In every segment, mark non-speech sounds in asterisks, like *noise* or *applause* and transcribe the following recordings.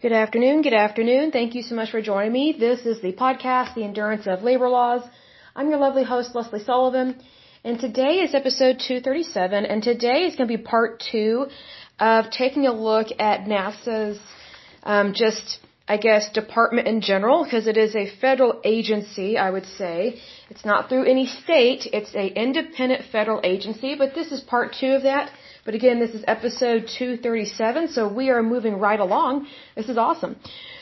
Good afternoon. Good afternoon. Thank you so much for joining me. This is the podcast, The Endurance of Labor Laws. I'm your lovely host, Lesley Sullivan. And today is episode 237. And today is going to be part two of taking a look at NASA's, um, just, I guess, department in general, because it is a federal agency, I would say. It's not through any state. It's a independent federal agency, but this is part two of that. But again, this is episode 237, so we are moving right along. This is awesome.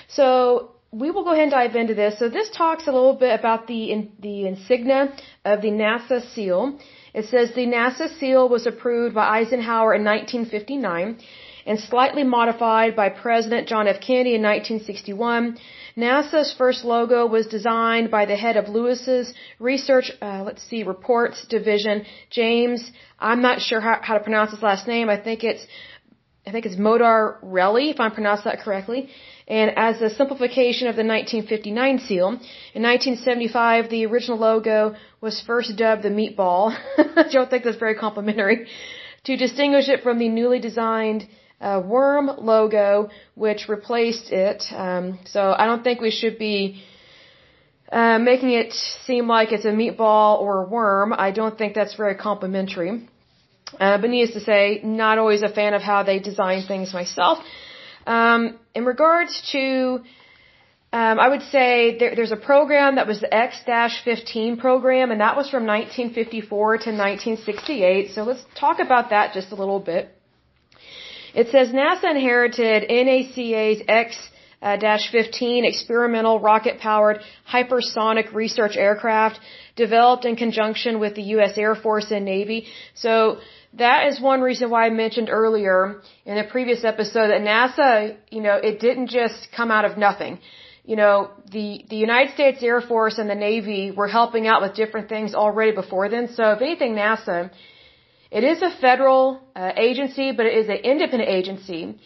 So we will go ahead and dive into this. So this talks a little bit about the the insignia of the NASA seal. It says the NASA seal was approved by Eisenhower in 1959 and slightly modified by President John F. Kennedy in 1961. NASA's first logo was designed by the head of Lewis's research, uh, let's see, reports division, James. I'm not sure how, how to pronounce his last name. I think it's, I think it's Modar Modarelli, if I'm pronouncing that correctly. And as a simplification of the 1959 seal, in 1975, the original logo was first dubbed the meatball. *laughs* I don't think that's very complimentary. To distinguish it from the newly designed uh, worm logo, which replaced it. Um, so I don't think we should be uh, making it seem like it's a meatball or a worm. I don't think that's very complimentary. Uh, but needless to say, not always a fan of how they design things myself. Um, in regards to, um, I would say there, there's a program that was the X-15 program, and that was from 1954 to 1968. So let's talk about that just a little bit. It says NASA inherited NACA's X uh, 15 experimental rocket powered hypersonic research aircraft developed in conjunction with the U.S. Air Force and Navy. So that is one reason why I mentioned earlier in a previous episode that NASA, you know, it didn't just come out of nothing. You know, the, the United States Air Force and the Navy were helping out with different things already before then. So if anything, NASA it is a federal uh, agency, but it is an independent agency.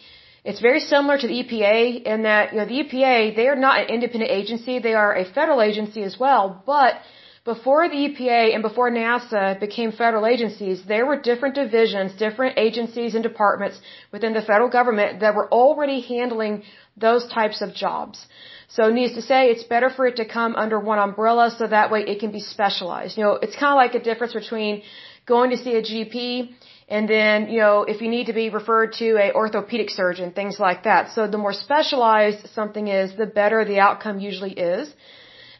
It's very similar to the EPA in that, you know, the EPA, they are not an independent agency. They are a federal agency as well. But before the EPA and before NASA became federal agencies, there were different divisions, different agencies and departments within the federal government that were already handling those types of jobs. So needless to say, it's better for it to come under one umbrella so that way it can be specialized. You know, it's kind of like a difference between going to see a GP, and then, you know, if you need to be referred to a orthopedic surgeon, things like that. So the more specialized something is, the better the outcome usually is.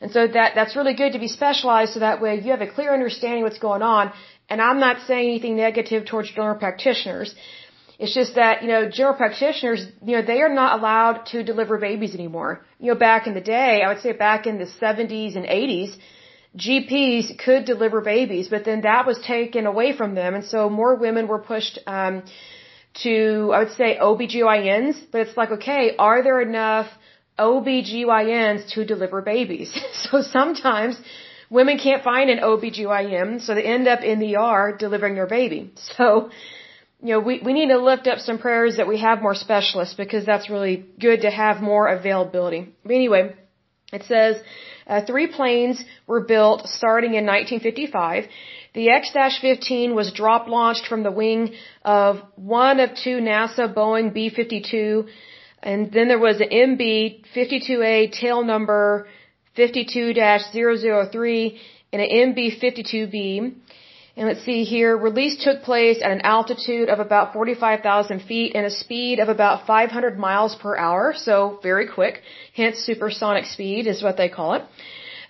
And so that, that's really good to be specialized so that way you have a clear understanding what's going on. And I'm not saying anything negative towards general practitioners. It's just that, you know, general practitioners, you know, they are not allowed to deliver babies anymore. You know, back in the day, I would say back in the 70s and 80s, GPs could deliver babies, but then that was taken away from them, and so more women were pushed um, to, I would say, OBGYNs. But it's like, okay, are there enough OBGYNs to deliver babies? *laughs* so sometimes women can't find an OBGYN, so they end up in the ER delivering their baby. So, you know, we, we need to lift up some prayers that we have more specialists because that's really good to have more availability. But anyway, it says, uh, three planes were built starting in 1955. The X-15 was drop launched from the wing of one of two NASA Boeing B-52, and then there was an NB-52A tail number 52-003 and an NB-52B. And let's see here, release took place at an altitude of about 45,000 feet and a speed of about 500 miles per hour, so very quick, hence supersonic speed is what they call it.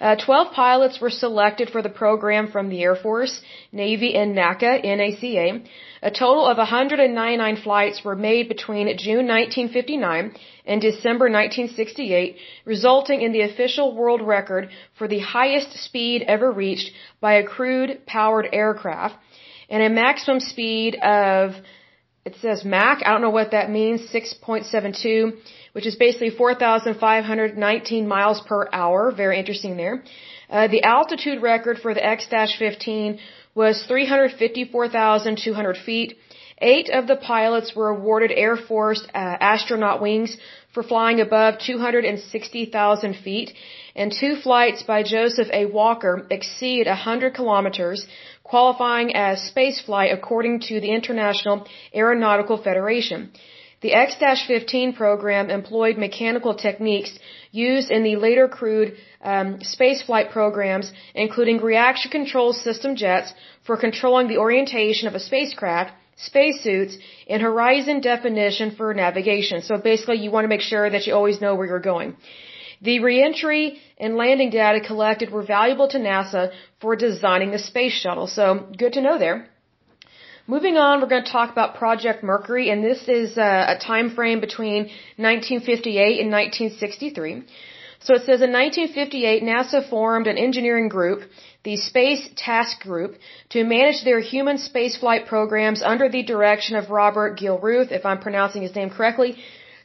Uh, 12 pilots were selected for the program from the Air Force, Navy, and NACA, NACA. A total of 199 flights were made between June 1959 and December 1968, resulting in the official world record for the highest speed ever reached by a crewed powered aircraft and a maximum speed of it says Mach, I don't know what that means, 6.72, which is basically 4,519 miles per hour. Very interesting there. Uh, the altitude record for the X-15 was 354,200 feet. Eight of the pilots were awarded Air Force uh, astronaut wings for flying above 260,000 feet, and two flights by Joseph A. Walker exceed 100 kilometers, qualifying as spaceflight according to the International Aeronautical Federation. The X-15 program employed mechanical techniques used in the later crewed um, spaceflight programs, including reaction control system jets for controlling the orientation of a spacecraft, spacesuits, and horizon definition for navigation. So basically, you want to make sure that you always know where you're going. The reentry and landing data collected were valuable to NASA for designing the space shuttle. So good to know there. Moving on, we're going to talk about Project Mercury, and this is a, uh, a time frame between 1958 and 1963. So it says in 1958, NASA formed an engineering group, the Space Task Group, to manage their human spaceflight programs under the direction of Robert Gilruth, if I'm pronouncing his name correctly.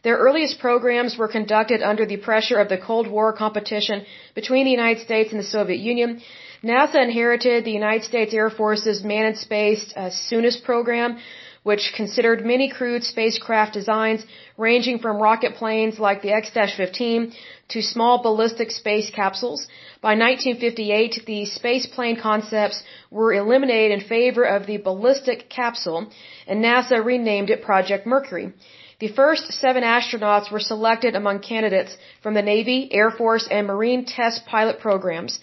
Their earliest programs were conducted under the pressure of the Cold War competition between the United States and the Soviet Union. NASA inherited the United States Air Force's manned space uh, Soyuz program, which considered many crude spacecraft designs ranging from rocket planes like the X-15 to small ballistic space capsules. By 1958, the space plane concepts were eliminated in favor of the ballistic capsule, and NASA renamed it Project Mercury. The first seven astronauts were selected among candidates from the Navy, Air Force, and Marine test pilot programs.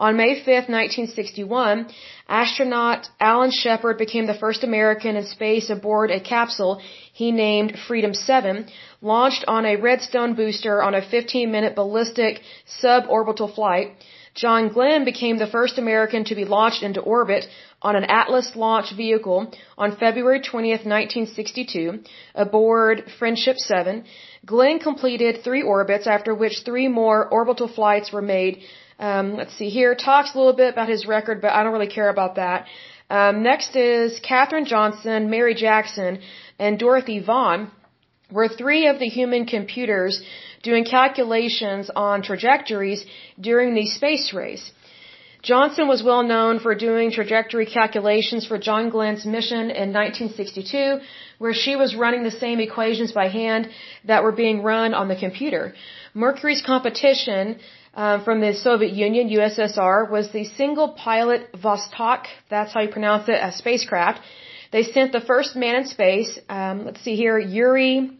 On May 5, 1961, astronaut Alan Shepard became the first American in space aboard a capsule he named Freedom 7, launched on a Redstone booster on a 15-minute ballistic suborbital flight. John Glenn became the first American to be launched into orbit on an Atlas launch vehicle on February 20, 1962, aboard Friendship 7. Glenn completed three orbits, after which three more orbital flights were made um, let's see here. Talks a little bit about his record, but I don't really care about that. Um, next is Katherine Johnson, Mary Jackson, and Dorothy Vaughan were three of the human computers doing calculations on trajectories during the space race. Johnson was well known for doing trajectory calculations for John Glenn's mission in 1962, where she was running the same equations by hand that were being run on the computer. Mercury's competition uh, from the Soviet Union, USSR, was the single pilot Vostok, that's how you pronounce it, a spacecraft. They sent the first man in space, um, let's see here, Yuri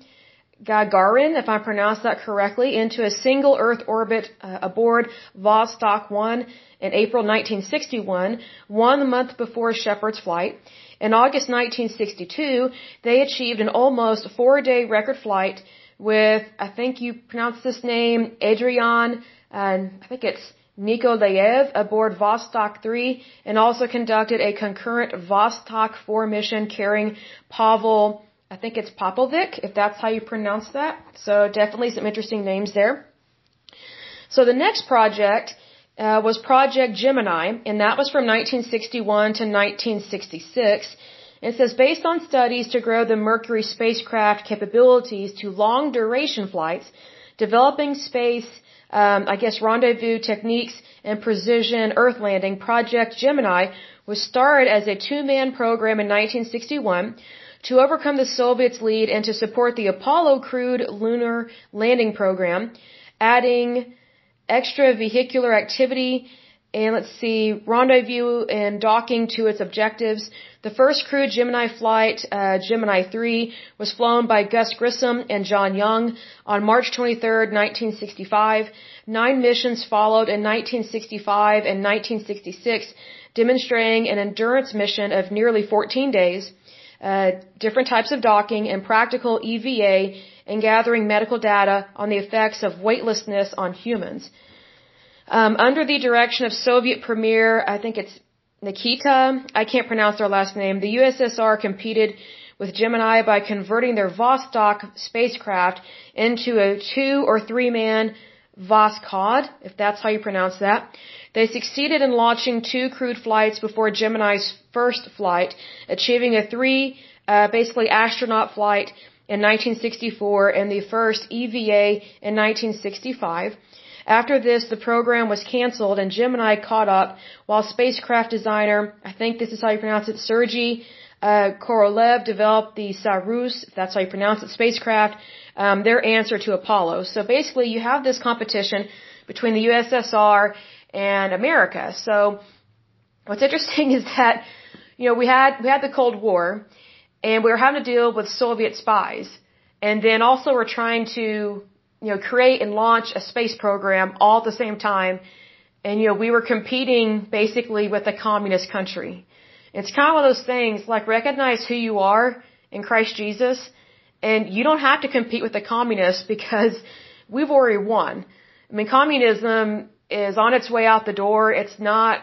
Gagarin, if I pronounce that correctly, into a single Earth orbit uh, aboard Vostok 1 in April 1961, one month before Shepard's flight. In August 1962, they achieved an almost four-day record flight with, I think you pronounce this name, Adrian and I think it's Nikolaev aboard Vostok 3 and also conducted a concurrent Vostok 4 mission carrying Pavel, I think it's Popovic, if that's how you pronounce that. So definitely some interesting names there. So the next project uh, was Project Gemini, and that was from 1961 to 1966. It says, based on studies to grow the Mercury spacecraft capabilities to long duration flights, developing space um, I guess, rendezvous techniques and precision Earth landing, Project Gemini was started as a two-man program in 1961 to overcome the Soviets' lead and to support the Apollo crewed lunar landing program, adding extra vehicular activity and let's see, rendezvous and docking to its objectives. The first crewed Gemini flight, uh, Gemini 3, was flown by Gus Grissom and John Young on March 23, 1965. Nine missions followed in 1965 and 1966, demonstrating an endurance mission of nearly 14 days, uh, different types of docking, and practical EVA and gathering medical data on the effects of weightlessness on humans. Um, under the direction of Soviet Premier, I think it's Nikita, I can't pronounce their last name, the USSR competed with Gemini by converting their Vostok spacecraft into a two or three man Voskhod, if that's how you pronounce that. They succeeded in launching two crewed flights before Gemini's first flight, achieving a three, uh, basically astronaut flight in 1964 and the first EVA in 1965. After this, the program was canceled and Gemini caught up while spacecraft designer, I think this is how you pronounce it, Sergei uh, Korolev developed the Soyuz, if that's how you pronounce it, spacecraft, um, their answer to Apollo. So basically you have this competition between the USSR and America. So what's interesting *laughs* is that, you know, we had, we had the Cold War and we were having to deal with Soviet spies. and then also we're trying to, you know, create and launch a space program all at the same time. And, you know, we were competing basically with a communist country. It's kind of one of those things, like recognize who you are in Christ Jesus, and you don't have to compete with the communists because *laughs* we've already won. I mean, communism is on its way out the door. It's not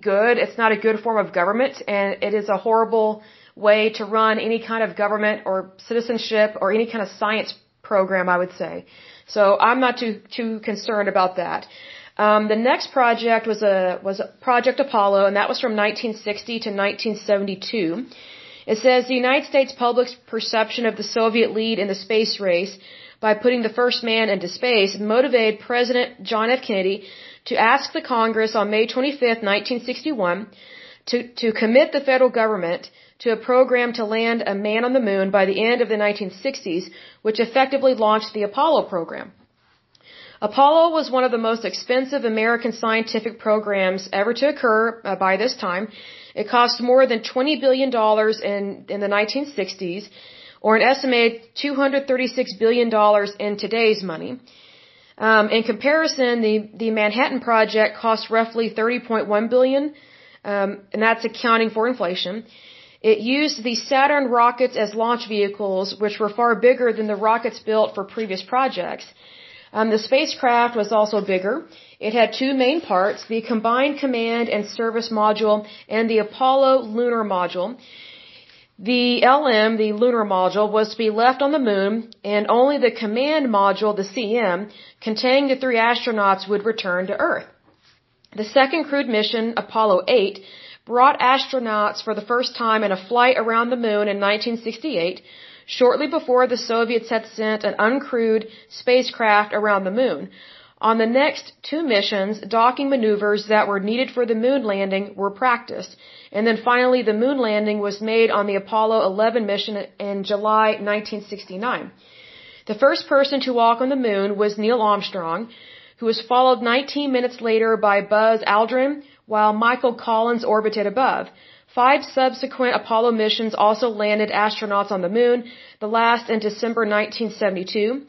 good. It's not a good form of government, and it is a horrible way to run any kind of government or citizenship or any kind of science program, I would say. So I'm not too too concerned about that. Um, the next project was a was Project Apollo, and that was from 1960 to 1972. It says the United States public's perception of the Soviet lead in the space race by putting the first man into space motivated President John F. Kennedy to ask the Congress on May 25, 1961, to, to commit the federal government to a program to land a man on the moon by the end of the 1960s, which effectively launched the Apollo program. Apollo was one of the most expensive American scientific programs ever to occur uh, by this time. It cost more than $20 billion in, in the 1960s, or an estimated $236 billion in today's money. Um, in comparison, the, the Manhattan Project cost roughly 30.1 billion, um, and that's accounting for inflation. It used the Saturn rockets as launch vehicles, which were far bigger than the rockets built for previous projects. Um, the spacecraft was also bigger. It had two main parts, the Combined Command and Service Module and the Apollo Lunar Module. The LM, the lunar module, was to be left on the moon, and only the command module, the CM, containing the three astronauts would return to Earth. The second crewed mission, Apollo 8, brought astronauts for the first time in a flight around the moon in 1968, shortly before the Soviets had sent an uncrewed spacecraft around the moon. On the next two missions, docking maneuvers that were needed for the moon landing were practiced. And then finally, the moon landing was made on the Apollo 11 mission in July 1969. The first person to walk on the moon was Neil Armstrong, who was followed 19 minutes later by Buzz Aldrin, while Michael Collins orbited above. Five subsequent Apollo missions also landed astronauts on the moon, the last in December 1972.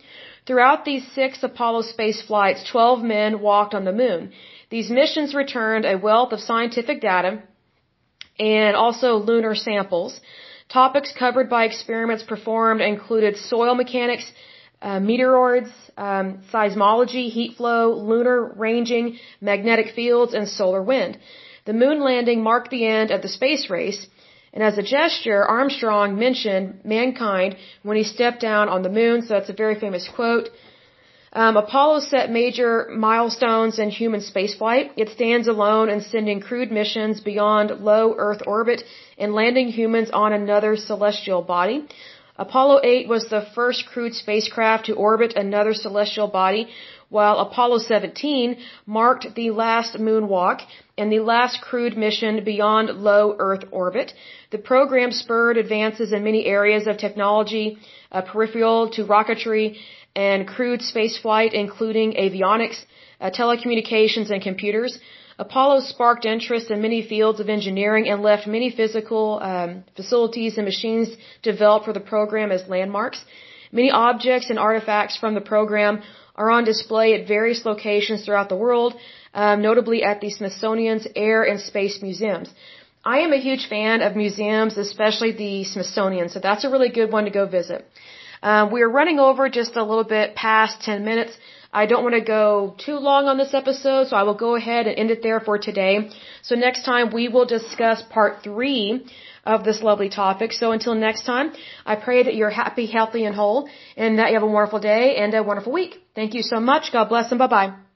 Throughout these six Apollo space flights, 12 men walked on the moon. These missions returned a wealth of scientific data and also lunar samples. Topics covered by experiments performed included soil mechanics, uh, meteoroids, um, seismology, heat flow, lunar ranging, magnetic fields, and solar wind. The moon landing marked the end of the space race, and as a gesture, Armstrong mentioned mankind when he stepped down on the moon, so that's a very famous quote. Um, Apollo set major milestones in human spaceflight. It stands alone in sending crewed missions beyond low Earth orbit and landing humans on another celestial body. Apollo 8 was the first crewed spacecraft to orbit another celestial body, while Apollo 17 marked the last moonwalk and the last crewed mission beyond low Earth orbit. The program spurred advances in many areas of technology, uh, peripheral to rocketry and crewed spaceflight, including avionics, uh, telecommunications, and computers. Apollo sparked interest in many fields of engineering and left many physical um, facilities and machines developed for the program as landmarks. Many objects and artifacts from the program are on display at various locations throughout the world, um, notably at the Smithsonian's Air and Space Museums. I am a huge fan of museums, especially the Smithsonian, so that's a really good one to go visit. Um, we are running over just a little bit past 10 minutes. I don't want to go too long on this episode, so I will go ahead and end it there for today. So next time we will discuss part three of this lovely topic. So until next time, I pray that you're happy, healthy, and whole, and that you have a wonderful day and a wonderful week. Thank you so much. God bless and bye bye.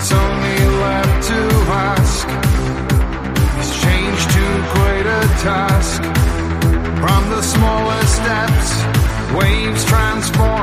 It's only left to ask. A task? From the smallest steps, waves transform.